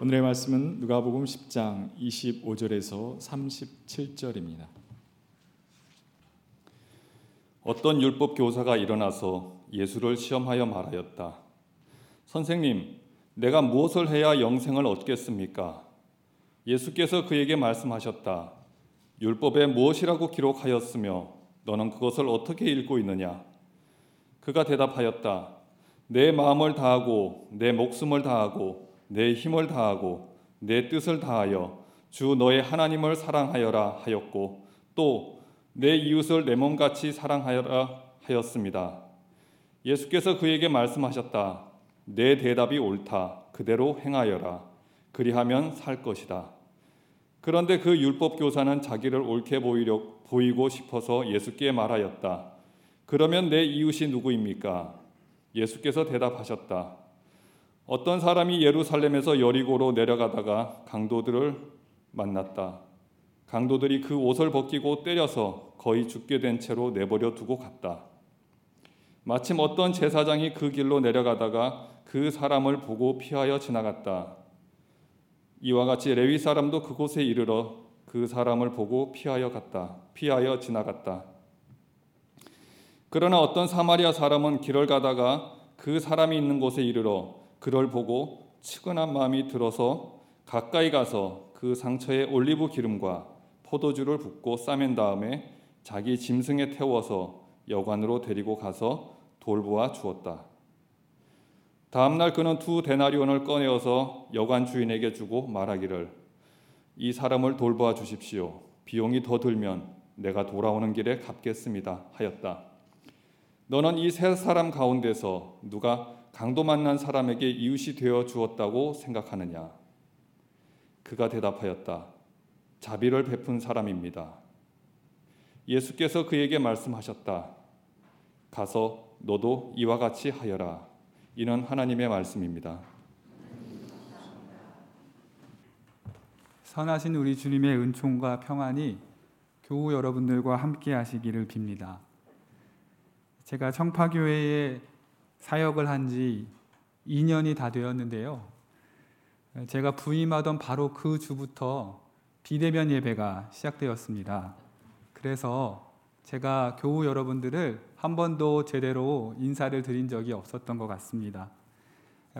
오늘의 말씀은 누가복음 10장 25절에서 37절입니다. 어떤 율법 교사가 일어나서 예수를 시험하여 말하였다. 선생님, 내가 무엇을 해야 영생을 얻겠습니까? 예수께서 그에게 말씀하셨다. 율법에 무엇이라고 기록하였으며 너는 그것을 어떻게 읽고 있느냐? 그가 대답하였다. 내 마음을 다하고 내 목숨을 다하고 내 힘을 다하고 내 뜻을 다하여 주 너의 하나님을 사랑하여라 하였고 또 내 이웃을 내 몸같이 사랑하여라 하였습니다. 예수께서 그에게 말씀하셨다. 내 대답이 옳다. 그대로 행하여라. 그리하면 살 것이다. 그런데 그 율법 교사는 자기를 옳게 보이려 보이고 싶어서 예수께 말하였다. 그러면 내 이웃이 누구입니까? 예수께서 대답하셨다. 어떤 사람이 예루살렘에서 여리고로 내려가다가 강도들을 만났다. 강도들이 그 옷을 벗기고 때려서 거의 죽게 된 채로 내버려 두고 갔다. 마침 어떤 제사장이 그 길로 내려가다가 그 사람을 보고 피하여 지나갔다. 이와 같이 레위 사람도 그곳에 이르러 그 사람을 보고 피하여 갔다. 피하여 지나갔다. 그러나 어떤 사마리아 사람은 길을 가다가 그 사람이 있는 곳에 이르러 그를 보고 측은한 마음이 들어서 가까이 가서 그 상처에 올리브 기름과 포도주를 붓고 싸맨 다음에 자기 짐승에 태워서 여관으로 데리고 가서 돌보아 주었다. 다음 날 그는 두 데나리온을 꺼내어서 여관 주인에게 주고 말하기를 이 사람을 돌보아 주십시오. 비용이 더 들면 내가 돌아오는 길에 갚겠습니다 하였다. 너는 이 세 사람 가운데서 누가 강도 만난 사람에게 이웃이 되어 주었다고 생각하느냐? 그가 대답하였다. 자비를 베푼 사람입니다. 예수께서 그에게 말씀하셨다. 가서 너도 이와 같이 하여라. 이는 하나님의 말씀입니다. 선하신 우리 주님의 은총과 평안이 교우 여러분들과 함께 하시기를 빕니다. 제가 청파교회에 사역을 한 지 2년이 다 되었는데요. 제가 부임하던 바로 그 주부터 비대면 예배가 시작되었습니다. 그래서 제가 교우 여러분들을 한 번도 제대로 인사를 드린 적이 없었던 것 같습니다.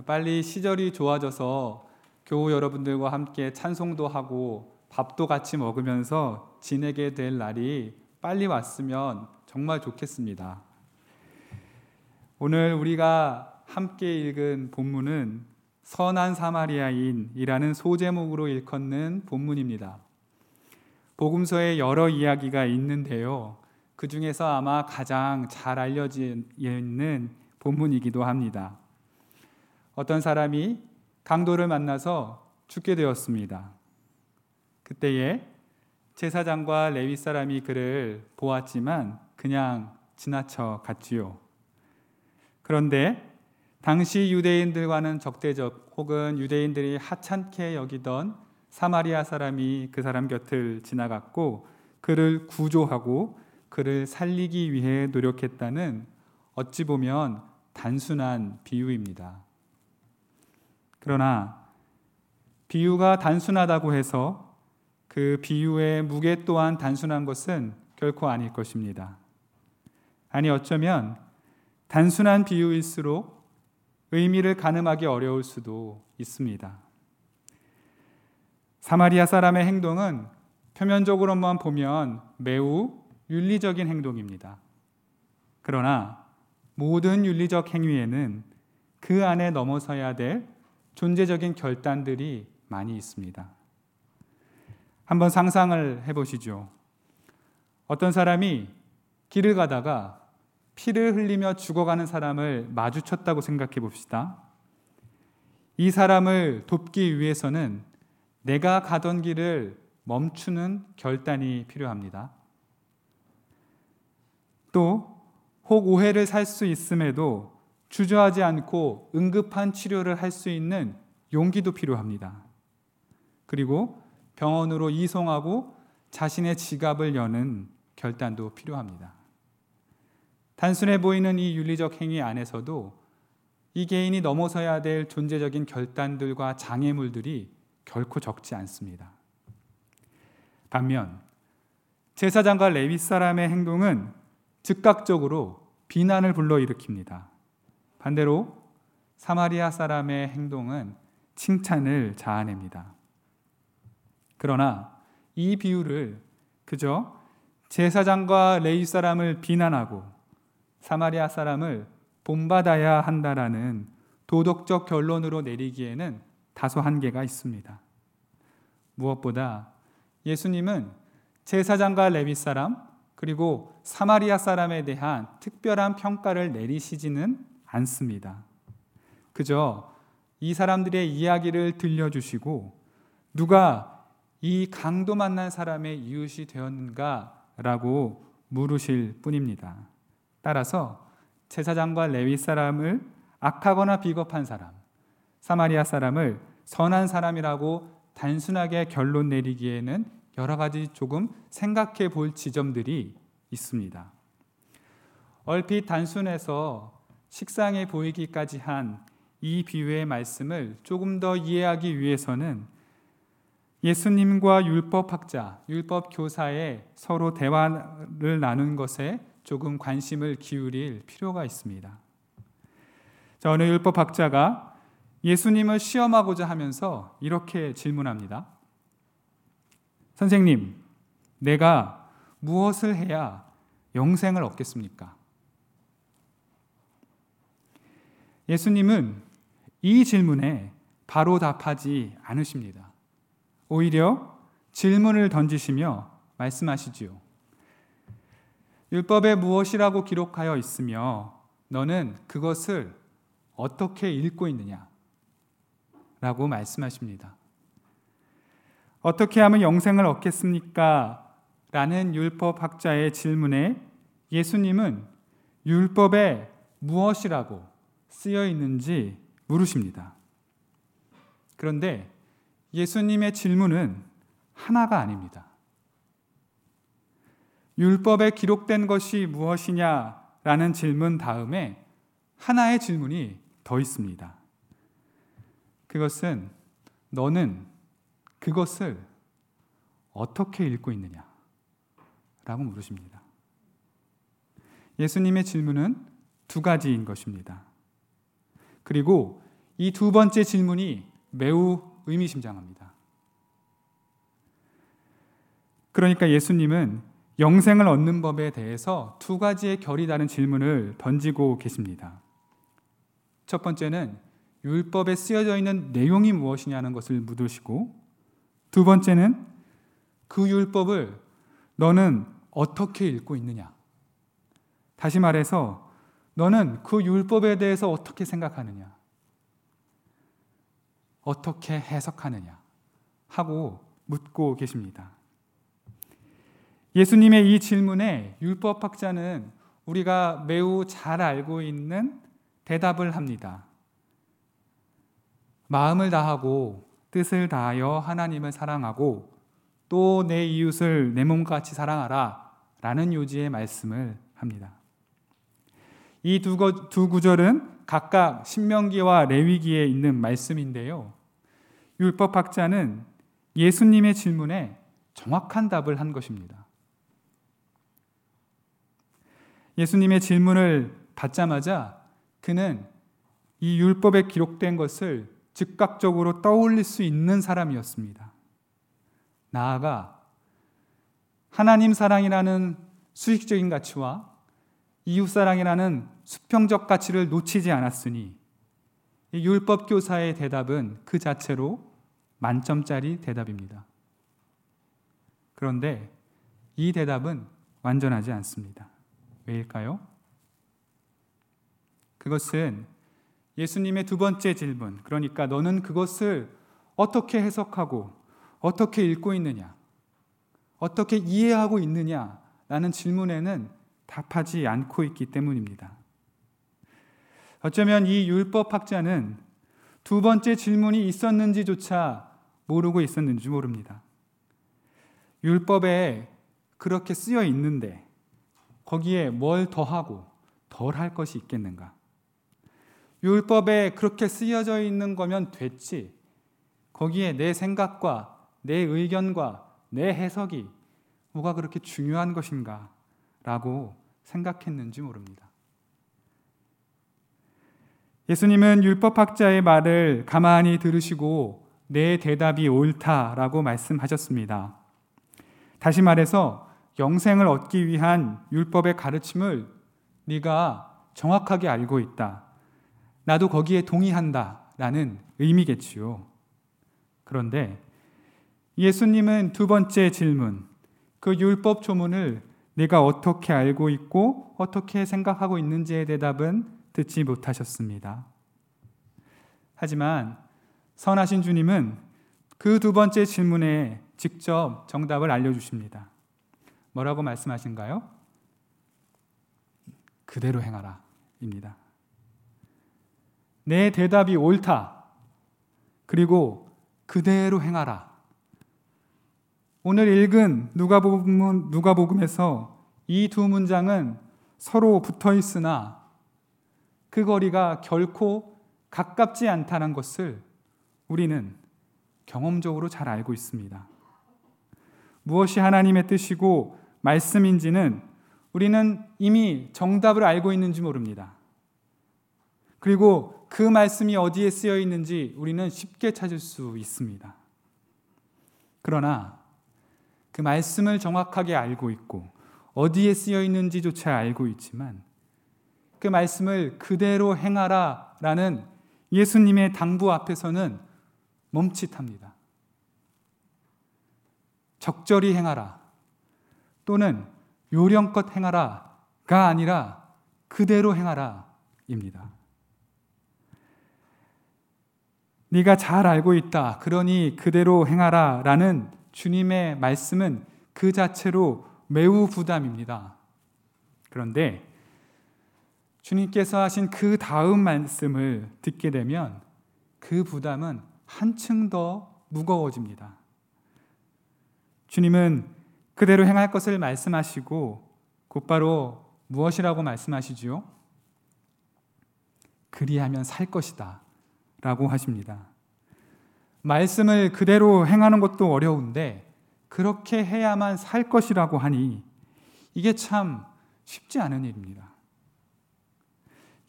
빨리 시절이 좋아져서 교우 여러분들과 함께 찬송도 하고 밥도 같이 먹으면서 지내게 될 날이 빨리 왔으면 정말 좋겠습니다. 오늘 우리가 함께 읽은 본문은 선한 사마리아인이라는 소제목으로 일컫는 본문입니다. 복음서에 여러 이야기가 있는데요. 그 중에서 아마 가장 잘 알려져 있는 본문이기도 합니다. 어떤 사람이 강도를 만나서 죽게 되었습니다. 그때에 제사장과 레위 사람이 그를 보았지만 그냥 지나쳐 갔지요. 그런데 당시 유대인들과는 적대적 혹은 유대인들이 하찮게 여기던 사마리아 사람이 그 사람 곁을 지나갔고 그를 구조하고 그를 살리기 위해 노력했다는 어찌 보면 단순한 비유입니다. 그러나 비유가 단순하다고 해서 그 비유의 무게 또한 단순한 것은 결코 아닐 것입니다. 아니 어쩌면 단순한 비유일수록 의미를 가늠하기 어려울 수도 있습니다. 사마리아 사람의 행동은 표면적으로만 보면 매우 윤리적인 행동입니다. 그러나 모든 윤리적 행위에는 그 안에 넘어서야 될 존재적인 결단들이 많이 있습니다. 한번 상상을 해보시죠. 어떤 사람이 길을 가다가 피를 흘리며 죽어가는 사람을 마주쳤다고 생각해 봅시다. 이 사람을 돕기 위해서는 내가 가던 길을 멈추는 결단이 필요합니다. 또, 혹 오해를 살 수 있음에도 주저하지 않고 응급한 치료를 할 수 있는 용기도 필요합니다. 그리고 병원으로 이송하고 자신의 지갑을 여는 결단도 필요합니다. 단순해 보이는 이 윤리적 행위 안에서도 이 개인이 넘어서야 될 존재적인 결단들과 장애물들이 결코 적지 않습니다. 반면 제사장과 레위 사람의 행동은 즉각적으로 비난을 불러일으킵니다. 반대로 사마리아 사람의 행동은 칭찬을 자아냅니다. 그러나 이 비유를 그저 제사장과 레위 사람을 비난하고 사마리아 사람을 본받아야 한다라는 도덕적 결론으로 내리기에는 다소 한계가 있습니다. 무엇보다 예수님은 제사장과 레위 사람 그리고 사마리아 사람에 대한 특별한 평가를 내리시지는 않습니다. 그저 이 사람들의 이야기를 들려주시고 누가 이 강도 만난 사람의 이웃이 되었는가라고 물으실 뿐입니다. 따라서 제사장과 레위 사람을 악하거나 비겁한 사람, 사마리아 사람을 선한 사람이라고 단순하게 결론 내리기에는 여러 가지 조금 생각해 볼 지점들이 있습니다. 얼핏 단순해서 식상해 보이기까지 한 이 비유의 말씀을 조금 더 이해하기 위해서는 예수님과 율법학자, 율법교사의 서로 대화를 나눈 것에 조금 관심을 기울일 필요가 있습니다. 자, 어느 율법학자가 예수님을 시험하고자 하면서 이렇게 질문합니다. 선생님, 내가 무엇을 해야 영생을 얻겠습니까? 예수님은 이 질문에 바로 답하지 않으십니다. 오히려 질문을 던지시며 말씀하시지요. 율법에 무엇이라고 기록하여 있으며 너는 그것을 어떻게 읽고 있느냐? 라고 말씀하십니다. 어떻게 하면 영생을 얻겠습니까? 라는 율법학자의 질문에 예수님은 율법에 무엇이라고 쓰여 있는지 물으십니다. 그런데 예수님의 질문은 하나가 아닙니다. 율법에 기록된 것이 무엇이냐라는 질문 다음에 하나의 질문이 더 있습니다. 그것은 너는 그것을 어떻게 읽고 있느냐? 라고 물으십니다. 예수님의 질문은 두 가지인 것입니다. 그리고 이 두 번째 질문이 매우 의미심장합니다. 그러니까 예수님은 영생을 얻는 법에 대해서 두 가지의 결이 다른 질문을 던지고 계십니다. 첫 번째는 율법에 쓰여져 있는 내용이 무엇이냐는 것을 묻으시고 두 번째는 그 율법을 너는 어떻게 읽고 있느냐? 다시 말해서 너는 그 율법에 대해서 어떻게 생각하느냐? 어떻게 해석하느냐? 하고 묻고 계십니다. 예수님의 이 질문에 율법학자는 우리가 매우 잘 알고 있는 대답을 합니다. 마음을 다하고 뜻을 다하여 하나님을 사랑하고 또 내 이웃을 내 몸과 같이 사랑하라 라는 요지의 말씀을 합니다. 이두두 구절은 각각 신명기와 레위기에 있는 말씀인데요. 율법학자는 예수님의 질문에 정확한 답을 한 것입니다. 예수님의 질문을 받자마자 그는 이 율법에 기록된 것을 즉각적으로 떠올릴 수 있는 사람이었습니다. 나아가 하나님 사랑이라는 수익적인 가치와 이웃 사랑이라는 수평적 가치를 놓치지 않았으니 율법 교사의 대답은 그 자체로 만점짜리 대답입니다. 그런데 이 대답은 완전하지 않습니다. 왜일까요? 그것은 예수님의 두 번째 질문, 그러니까 너는 그것을 어떻게 해석하고 어떻게 읽고 있느냐, 어떻게 이해하고 있느냐 라는 질문에는 답하지 않고 있기 때문입니다. 어쩌면 이 율법학자는 두 번째 질문이 있었는지조차 모르고 있었는지 모릅니다. 율법에 그렇게 쓰여 있는데 거기에 뭘 더하고 덜 할 것이 있겠는가? 율법에 그렇게 쓰여져 있는 거면 됐지. 거기에 내 생각과 내 의견과 내 해석이 뭐가 그렇게 중요한 것인가? 라고 생각했는지 모릅니다. 예수님은 율법학자의 말을 가만히 들으시고 내 대답이 옳다라고 말씀하셨습니다. 다시 말해서 영생을 얻기 위한 율법의 가르침을 네가 정확하게 알고 있다. 나도 거기에 동의한다. 라는 의미겠지요. 그런데 예수님은 두 번째 질문, 그 율법 조문을 내가 어떻게 알고 있고 어떻게 생각하고 있는지의 대답은 듣지 못하셨습니다. 하지만 선하신 주님은 그 두 번째 질문에 직접 정답을 알려주십니다. 뭐라고 말씀하신가요? 그대로 행하라. 입니다. 내 대답이 옳다. 그리고 그대로 행하라. 오늘 읽은 누가복음 누가복음에서 이 두 문장은 서로 붙어 있으나 그 거리가 결코 가깝지 않다는 것을 우리는 경험적으로 잘 알고 있습니다. 무엇이 하나님의 뜻이고 말씀인지는 우리는 이미 정답을 알고 있는지 모릅니다. 그리고 그 말씀이 어디에 쓰여 있는지 우리는 쉽게 찾을 수 있습니다. 그러나 그 말씀을 정확하게 알고 있고 어디에 쓰여 있는지조차 알고 있지만 그 말씀을 그대로 행하라 라는 예수님의 당부 앞에서는 멈칫합니다. 적절히 행하라 또는 요령껏 행하라가 아니라 그대로 행하라입니다. 네가 잘 알고 있다. 그러니 그대로 행하라라는 주님의 말씀은 그 자체로 매우 부담입니다. 그런데 주님께서 하신 그 다음 말씀을 듣게 되면 그 부담은 한층 더 무거워집니다. 주님은 그대로 행할 것을 말씀하시고 곧바로 무엇이라고 말씀하시지요? 그리하면 살 것이다. 라고 하십니다. 말씀을 그대로 행하는 것도 어려운데 그렇게 해야만 살 것이라고 하니 이게 참 쉽지 않은 일입니다.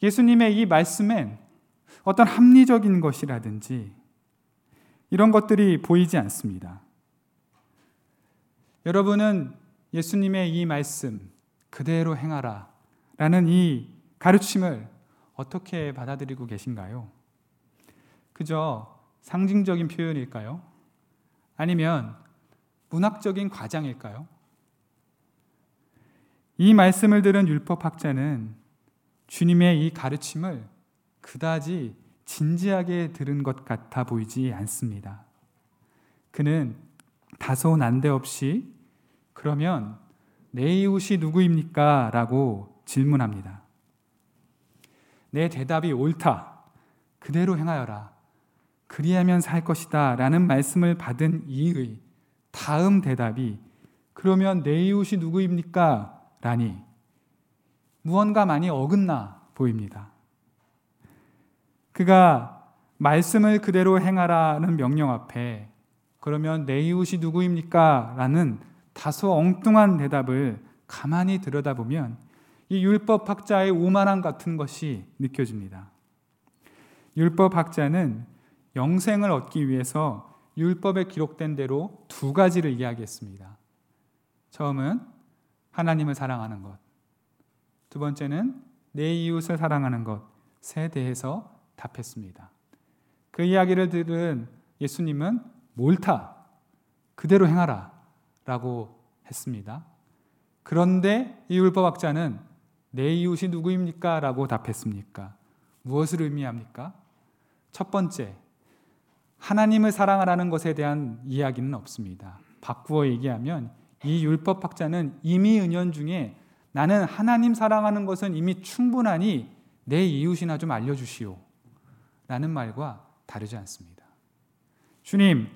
예수님의 이 말씀엔 어떤 합리적인 것이라든지 이런 것들이 보이지 않습니다. 여러분은 예수님의 이 말씀 그대로 행하라 라는 이 가르침을 어떻게 받아들이고 계신가요? 그저 상징적인 표현일까요? 아니면 문학적인 과장일까요? 이 말씀을 들은 율법학자는 주님의 이 가르침을 그다지 진지하게 들은 것 같아 보이지 않습니다. 그는 다소 난데없이 그러면 내 이웃이 누구입니까? 라고 질문합니다. 내 대답이 옳다. 그대로 행하여라. 그리하면 살 것이다. 라는 말씀을 받은 이의 다음 대답이 그러면 내 이웃이 누구입니까? 라니 무언가 많이 어긋나 보입니다. 그가 말씀을 그대로 행하라는 명령 앞에 그러면 내 이웃이 누구입니까? 라는 다소 엉뚱한 대답을 가만히 들여다보면 이 율법 학자의 오만함 같은 것이 느껴집니다. 율법 학자는 영생을 얻기 위해서 율법에 기록된 대로 두 가지를 이야기했습니다. 처음은 하나님을 사랑하는 것. 두 번째는 내 이웃을 사랑하는 것에 대해서 답했습니다. 그 이야기를 들은 예수님은 옳다. 그대로 행하라. 라고 했습니다. 그런데 이 율법학자는 내 이웃이 누구입니까? 라고 답했습니까? 무엇을 의미합니까? 첫 번째, 하나님을 사랑하라는 것에 대한 이야기는 없습니다. 바꾸어 얘기하면 이 율법학자는 이미 은연 중에 나는 하나님 사랑하는 것은 이미 충분하니 내 이웃이나 좀 알려주시오. 라는 말과 다르지 않습니다. 주님,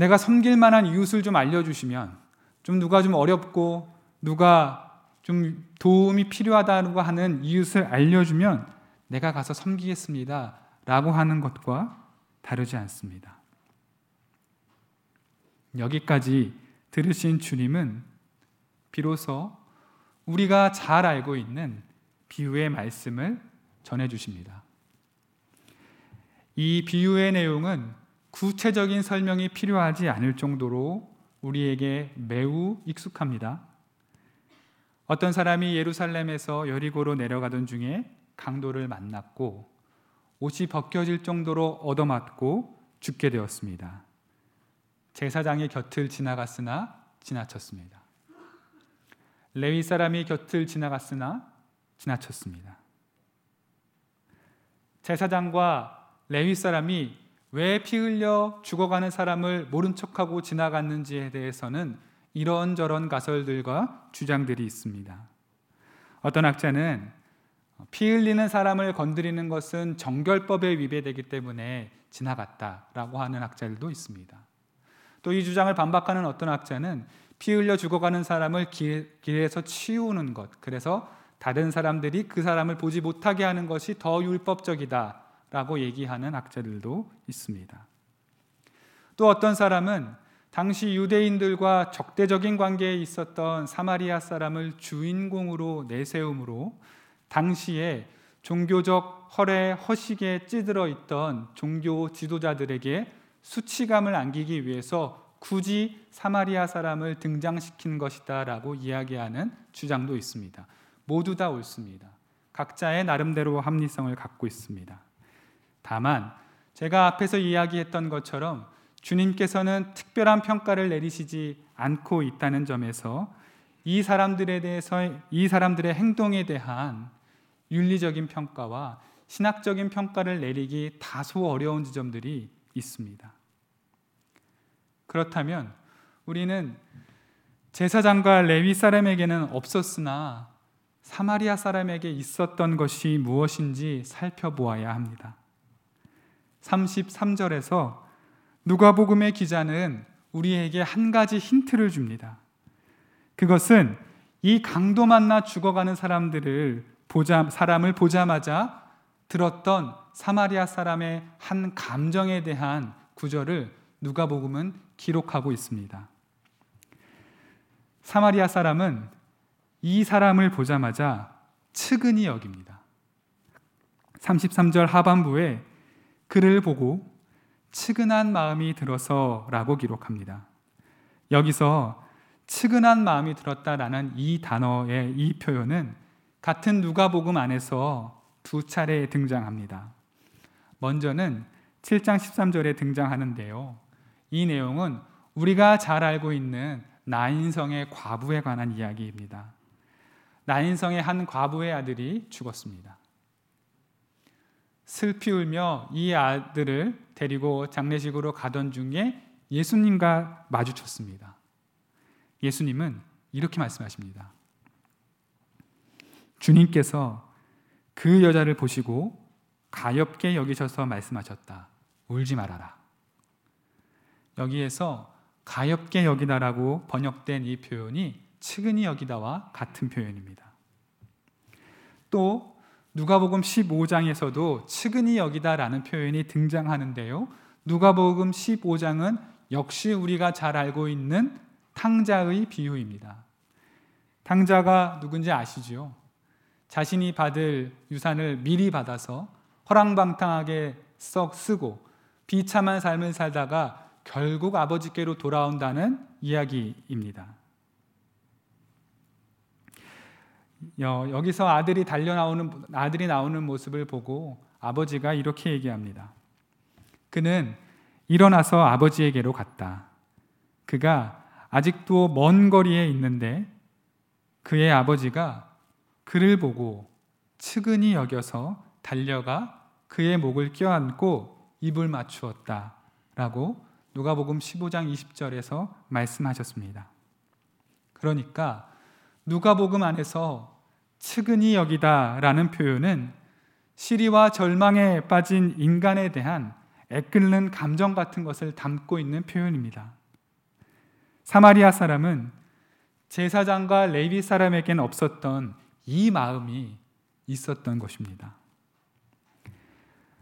내가 섬길 만한 이웃을 좀 알려주시면 좀 누가 좀 어렵고 누가 좀 도움이 필요하다고 하는 이웃을 알려주면 내가 가서 섬기겠습니다. 라고 하는 것과 다르지 않습니다. 여기까지 들으신 주님은 비로소 우리가 잘 알고 있는 비유의 말씀을 전해 주십니다. 이 비유의 내용은 구체적인 설명이 필요하지 않을 정도로 우리에게 매우 익숙합니다. 어떤 사람이 예루살렘에서 여리고로 내려가던 중에 강도를 만났고 옷이 벗겨질 정도로 얻어맞고 죽게 되었습니다. 제사장의 곁을 지나갔으나 지나쳤습니다. 레위 사람이 곁을 지나갔으나 지나쳤습니다. 제사장과 레위 사람이 왜 피 흘려 죽어가는 사람을 모른 척하고 지나갔는지에 대해서는 이런저런 가설들과 주장들이 있습니다. 어떤 학자는 피 흘리는 사람을 건드리는 것은 정결법에 위배되기 때문에 지나갔다라고 하는 학자들도 있습니다. 또 이 주장을 반박하는 어떤 학자는 피 흘려 죽어가는 사람을 길, 길에서 치우는 것, 그래서 다른 사람들이 그 사람을 보지 못하게 하는 것이 더 율법적이다 라고 얘기하는 학자들도 있습니다. 또 어떤 사람은 당시 유대인들과 적대적인 관계에 있었던 사마리아 사람을 주인공으로 내세움으로 당시에 종교적 허례 허식에 찌들어 있던 종교 지도자들에게 수치감을 안기기 위해서 굳이 사마리아 사람을 등장시킨 것이다라고 이야기하는 주장도 있습니다. 모두 다 옳습니다. 각자의 나름대로 합리성을 갖고 있습니다. 다만 제가 앞에서 이야기했던 것처럼 주님께서는 특별한 평가를 내리시지 않고 있다는 점에서 이 사람들에 대해서 이 사람들의 행동에 대한 윤리적인 평가와 신학적인 평가를 내리기 다소 어려운 지점들이 있습니다. 그렇다면 우리는 제사장과 레위 사람에게는 없었으나 사마리아 사람에게 있었던 것이 무엇인지 살펴보아야 합니다. 33절에서 누가복음의 기자는 우리에게 한 가지 힌트를 줍니다. 그것은 이 강도 만나 죽어가는 사람들을 보자 사람을 보자마자 들었던 사마리아 사람의 한 감정에 대한 구절을 누가복음은 기록하고 있습니다. 사마리아 사람은 이 사람을 보자마자 측은히 여깁니다. 33절 하반부에 그를 보고 측은한 마음이 들어서 라고 기록합니다. 여기서 측은한 마음이 들었다라는 이 단어의 이 표현은 같은 누가복음 안에서 두 차례 등장합니다. 먼저는 7장 13절에 등장하는데요. 이 내용은 우리가 잘 알고 있는 나인성의 과부에 관한 이야기입니다. 나인성의 한 과부의 아들이 죽었습니다. 슬피 울며 이 아들을 데리고 장례식으로 가던 중에 예수님과 마주쳤습니다. 예수님은 이렇게 말씀하십니다. 주님께서 그 여자를 보시고 가엽게 여기셔서 말씀하셨다. 울지 말아라. 여기에서 가엽게 여기다라고 번역된 이 표현이 측은히 여기다와 같은 표현입니다. 또 누가복음 15장에서도 측은히 여기다라는 표현이 등장하는데요. 누가복음 15장은 역시 우리가 잘 알고 있는 탕자의 비유입니다. 탕자가 누군지 아시죠? 자신이 받을 유산을 미리 받아서 허랑방탕하게 썩 쓰고 비참한 삶을 살다가 결국 아버지께로 돌아온다는 이야기입니다. 여기서 아들이 달려 나오는 아들이 나오는 모습을 보고 아버지가 이렇게 얘기합니다. 그는 일어나서 아버지에게로 갔다. 그가 아직도 먼 거리에 있는데 그의 아버지가 그를 보고 측은히 여겨서 달려가 그의 목을 껴안고 입을 맞추었다. 라고 누가복음 15장 20절에서 말씀하셨습니다. 그러니까 누가복음 안에서 측은히 여기다라는 표현은 시리와 절망에 빠진 인간에 대한 애끓는 감정 같은 것을 담고 있는 표현입니다. 사마리아 사람은 제사장과 레위 사람에겐 없었던 이 마음이 있었던 것입니다.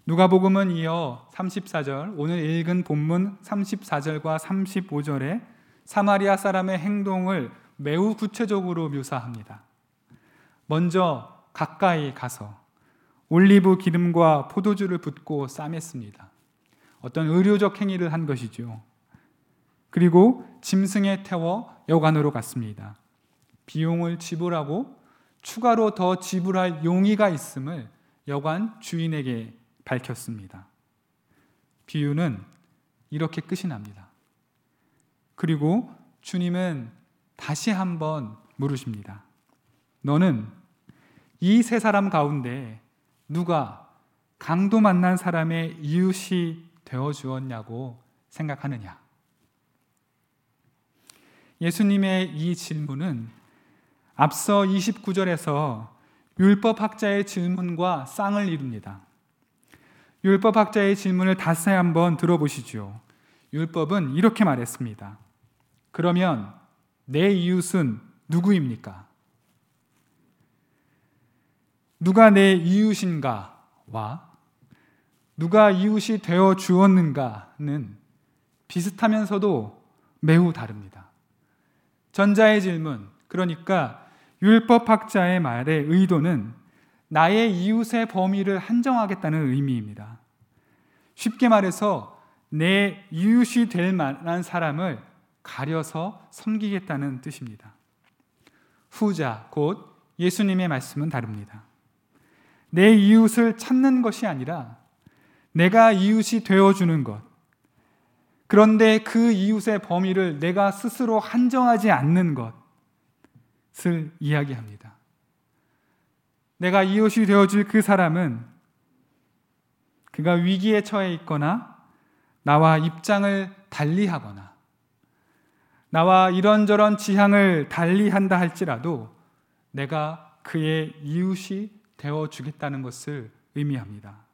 누가복음은 이어 34절, 오늘 읽은 본문 34절과 35절에 사마리아 사람의 행동을 매우 구체적으로 묘사합니다. 먼저 가까이 가서 올리브 기름과 포도주를 붓고 싸맸습니다. 어떤 의료적 행위를 한 것이죠. 그리고 짐승에 태워 여관으로 갔습니다. 비용을 지불하고 추가로 더 지불할 용의가 있음을 여관 주인에게 밝혔습니다. 비유는 이렇게 끝이 납니다. 그리고 주님은 다시 한번 물으십니다. 너는 이 세 사람 가운데 누가 강도 만난 사람의 이웃이 되어 주었냐고 생각하느냐? 예수님의 이 질문은 앞서 29절에서 율법학자의 질문과 쌍을 이룹니다. 율법학자의 질문을 다시 한번 들어보시죠. 율법은 이렇게 말했습니다. 그러면 내 이웃은 누구입니까? 누가 내 이웃인가와 누가 이웃이 되어 주었는가는 비슷하면서도 매우 다릅니다. 전자의 질문, 그러니까 율법학자의 말의 의도는 나의 이웃의 범위를 한정하겠다는 의미입니다. 쉽게 말해서 내 이웃이 될 만한 사람을 가려서 섬기겠다는 뜻입니다. 후자, 곧 예수님의 말씀은 다릅니다. 내 이웃을 찾는 것이 아니라 내가 이웃이 되어주는 것. 그런데 그 이웃의 범위를 내가 스스로 한정하지 않는 것을 이야기합니다. 내가 이웃이 되어줄 그 사람은 그가 위기에 처해 있거나 나와 입장을 달리 하거나 나와 이런저런 지향을 달리 한다 할지라도 내가 그의 이웃이 되어 주겠다는 것을 의미합니다.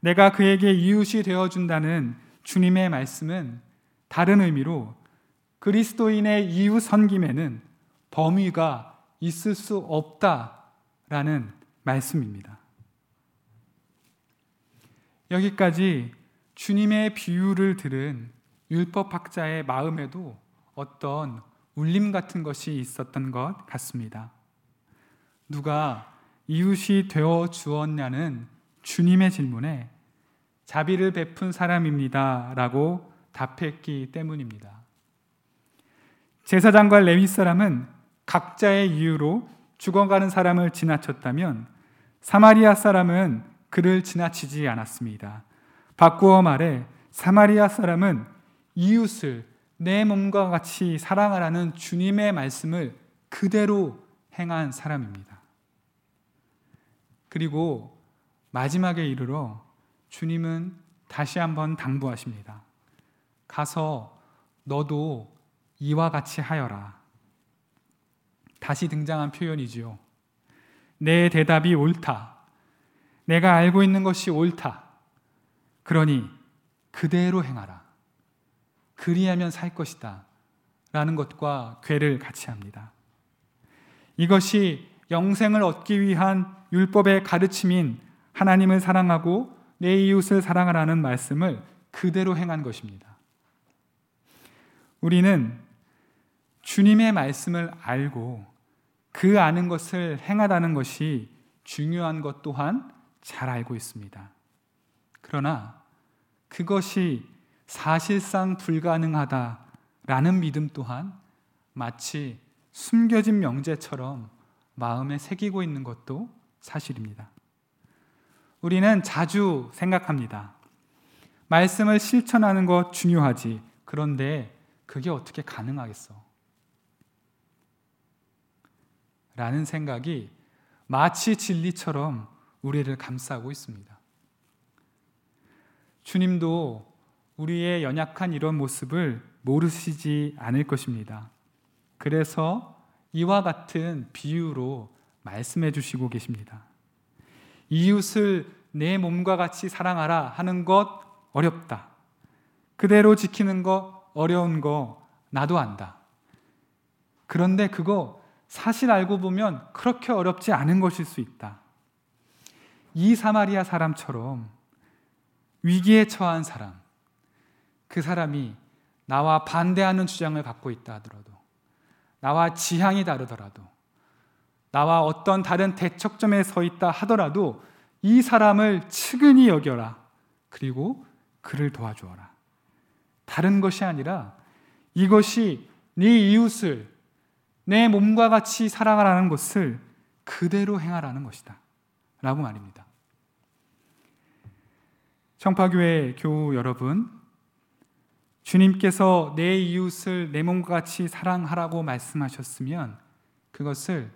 내가 그에게 이웃이 되어 준다는 주님의 말씀은 다른 의미로 그리스도인의 이웃 섬김에는 범위가 있을 수 없다라는 말씀입니다. 여기까지 주님의 비유를 들은 율법학자의 마음에도 어떤 울림 같은 것이 있었던 것 같습니다. 누가 이웃이 되어 주었냐는 주님의 질문에 자비를 베푼 사람입니다. 라고 답했기 때문입니다. 제사장과 레위 사람은 각자의 이유로 죽어가는 사람을 지나쳤다면 사마리아 사람은 그를 지나치지 않았습니다. 바꾸어 말해 사마리아 사람은 이웃을 내 몸과 같이 사랑하라는 주님의 말씀을 그대로 행한 사람입니다. 그리고 마지막에 이르러 주님은 다시 한번 당부하십니다. 가서 너도 이와 같이 하여라. 다시 등장한 표현이지요. 내 대답이 옳다. 내가 알고 있는 것이 옳다. 그러니 그대로 행하라. 그리하면 살 것이다. 라는 것과 괴를 같이 합니다. 이것이 영생을 얻기 위한 율법의 가르침인 하나님을 사랑하고 내 이웃을 사랑하라는 말씀을 그대로 행한 것입니다. 우리는 주님의 말씀을 알고 그 아는 것을 행하다는 것이 중요한 것 또한 잘 알고 있습니다. 그러나 그것이 사실상 불가능하다라는 믿음 또한 마치 숨겨진 명제처럼 마음에 새기고 있는 것도 사실입니다. 우리는 자주 생각합니다. 말씀을 실천하는 것 중요하지. 그런데 그게 어떻게 가능하겠어? 라는 생각이 마치 진리처럼 우리를 감싸고 있습니다. 주님도 우리의 연약한 이런 모습을 모르시지 않을 것입니다. 그래서 이와 같은 비유로 말씀해 주시고 계십니다. 이웃을 내 몸과 같이 사랑하라 하는 것 어렵다. 그대로 지키는 거 어려운 거 나도 안다. 그런데 그거 사실 알고 보면 그렇게 어렵지 않은 것일 수 있다. 이 사마리아 사람처럼 위기에 처한 사람, 그 사람이 나와 반대하는 주장을 갖고 있다 하더라도, 나와 지향이 다르더라도, 나와 어떤 다른 대척점에 서 있다 하더라도 이 사람을 측은히 여겨라. 그리고 그를 도와주어라. 다른 것이 아니라 이것이 네 이웃을 내 몸과 같이 사랑하라는 것을 그대로 행하라는 것이다. 라고 말입니다. 청파교회 교우 여러분, 주님께서 내 이웃을 내 몸과 같이 사랑하라고 말씀하셨으면 그것을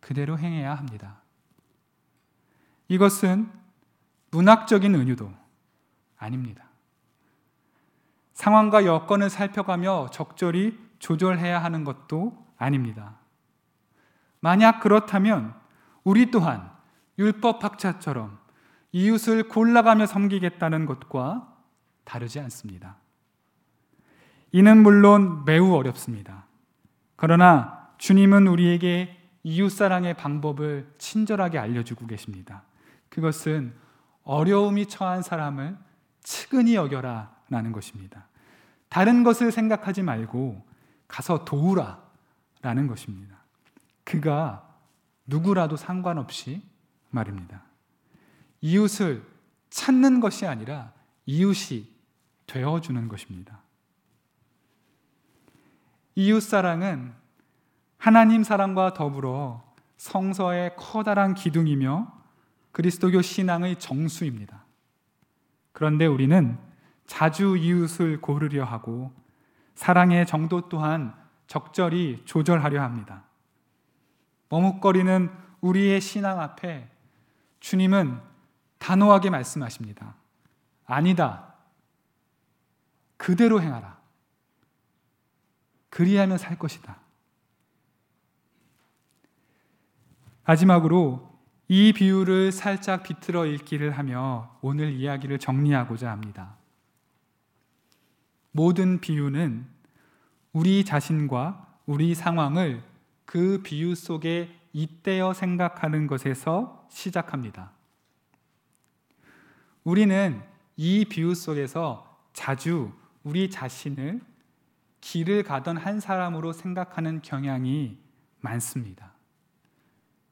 그대로 행해야 합니다. 이것은 문학적인 은유도 아닙니다. 상황과 여건을 살펴가며 적절히 조절해야 하는 것도 아닙니다. 만약 그렇다면 우리 또한 율법학자처럼 이웃을 골라가며 섬기겠다는 것과 다르지 않습니다. 이는 물론 매우 어렵습니다. 그러나 주님은 우리에게 이웃사랑의 방법을 친절하게 알려주고 계십니다. 그것은 어려움이 처한 사람을 측은히 여겨라 라는 것입니다. 다른 것을 생각하지 말고 가서 도우라 라는 것입니다. 그가 누구라도 상관없이 말입니다. 이웃을 찾는 것이 아니라 이웃이 되어주는 것입니다. 이웃 사랑은 하나님 사랑과 더불어 성서의 커다란 기둥이며 그리스도교 신앙의 정수입니다. 그런데 우리는 자주 이웃을 고르려 하고 사랑의 정도 또한 적절히 조절하려 합니다. 머뭇거리는 우리의 신앙 앞에 주님은 단호하게 말씀하십니다. 아니다. 그대로 행하라. 그리하면 살 것이다. 마지막으로 이 비유를 살짝 비틀어 읽기를 하며 오늘 이야기를 정리하고자 합니다. 모든 비유는 우리 자신과 우리 상황을 그 비유 속에 잇대어 생각하는 것에서 시작합니다. 우리는 이 비유 속에서 자주 우리 자신을 길을 가던 한 사람으로 생각하는 경향이 많습니다.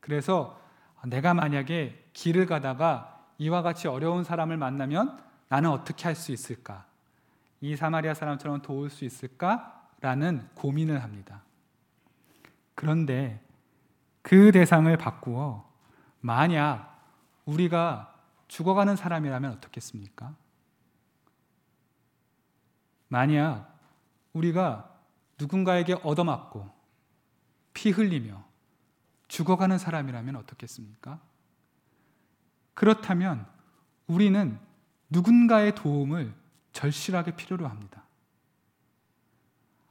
그래서 내가 만약에 길을 가다가 이와 같이 어려운 사람을 만나면 나는 어떻게 할 수 있을까? 이 사마리아 사람처럼 도울 수 있을까? 라는 고민을 합니다. 그런데 그 대상을 바꾸어 만약 우리가 죽어가는 사람이라면 어떻겠습니까? 만약 우리가 누군가에게 얻어맞고 피 흘리며 죽어가는 사람이라면 어떻겠습니까? 그렇다면 우리는 누군가의 도움을 절실하게 필요로 합니다.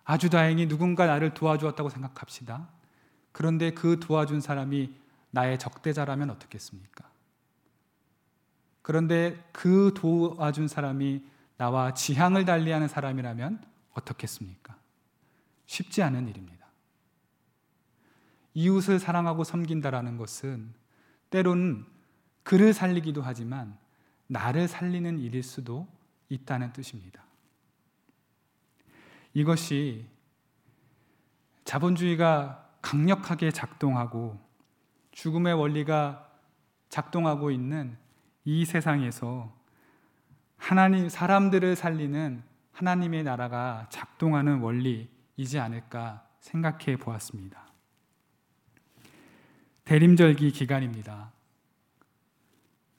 아주 다행히 누군가 나를 도와주었다고 생각합시다. 그런데 그 도와준 사람이 나의 적대자라면 어떻겠습니까? 그런데 그 도와준 사람이 나와 지향을 달리하는 사람이라면 어떻겠습니까? 쉽지 않은 일입니다. 이웃을 사랑하고 섬긴다라는 것은 때로는 그를 살리기도 하지만 나를 살리는 일일 수도 있다는 뜻입니다. 이것이 자본주의가 강력하게 작동하고 죽음의 원리가 작동하고 있는 이 세상에서 하나님 사람들을 살리는 하나님의 나라가 작동하는 원리이지 않을까 생각해 보았습니다. 대림절기 기간입니다.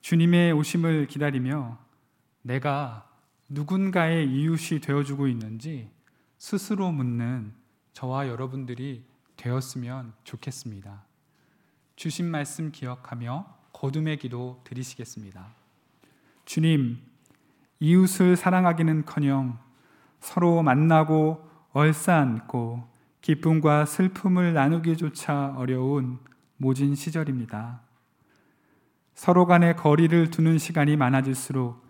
주님의 오심을 기다리며 내가 누군가의 이웃이 되어주고 있는지 스스로 묻는 저와 여러분들이 되었으면 좋겠습니다. 주신 말씀 기억하며 거둠의 기도 드리시겠습니다. 주님, 이웃을 사랑하기는 커녕 서로 만나고 얼싸안고 기쁨과 슬픔을 나누기조차 어려운 모진 시절입니다. 서로 간의 거리를 두는 시간이 많아질수록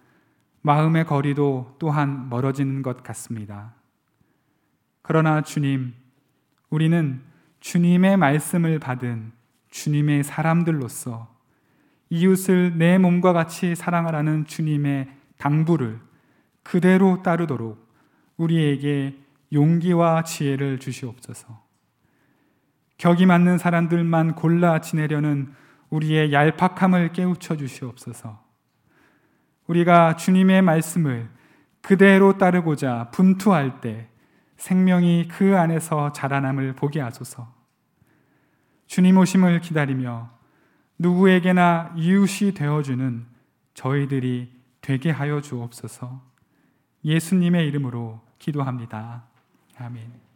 마음의 거리도 또한 멀어지는 것 같습니다. 그러나 주님, 우리는 주님의 말씀을 받은 주님의 사람들로서 이웃을 내 몸과 같이 사랑하라는 주님의 당부를 그대로 따르도록 우리에게 용기와 지혜를 주시옵소서. 격이 맞는 사람들만 골라 지내려는 우리의 얄팍함을 깨우쳐 주시옵소서. 우리가 주님의 말씀을 그대로 따르고자 분투할 때 생명이 그 안에서 자라남을 보게 하소서. 주님 오심을 기다리며 누구에게나 이웃이 되어주는 저희들이 되게 하여 주옵소서. 예수님의 이름으로 기도합니다. 아멘.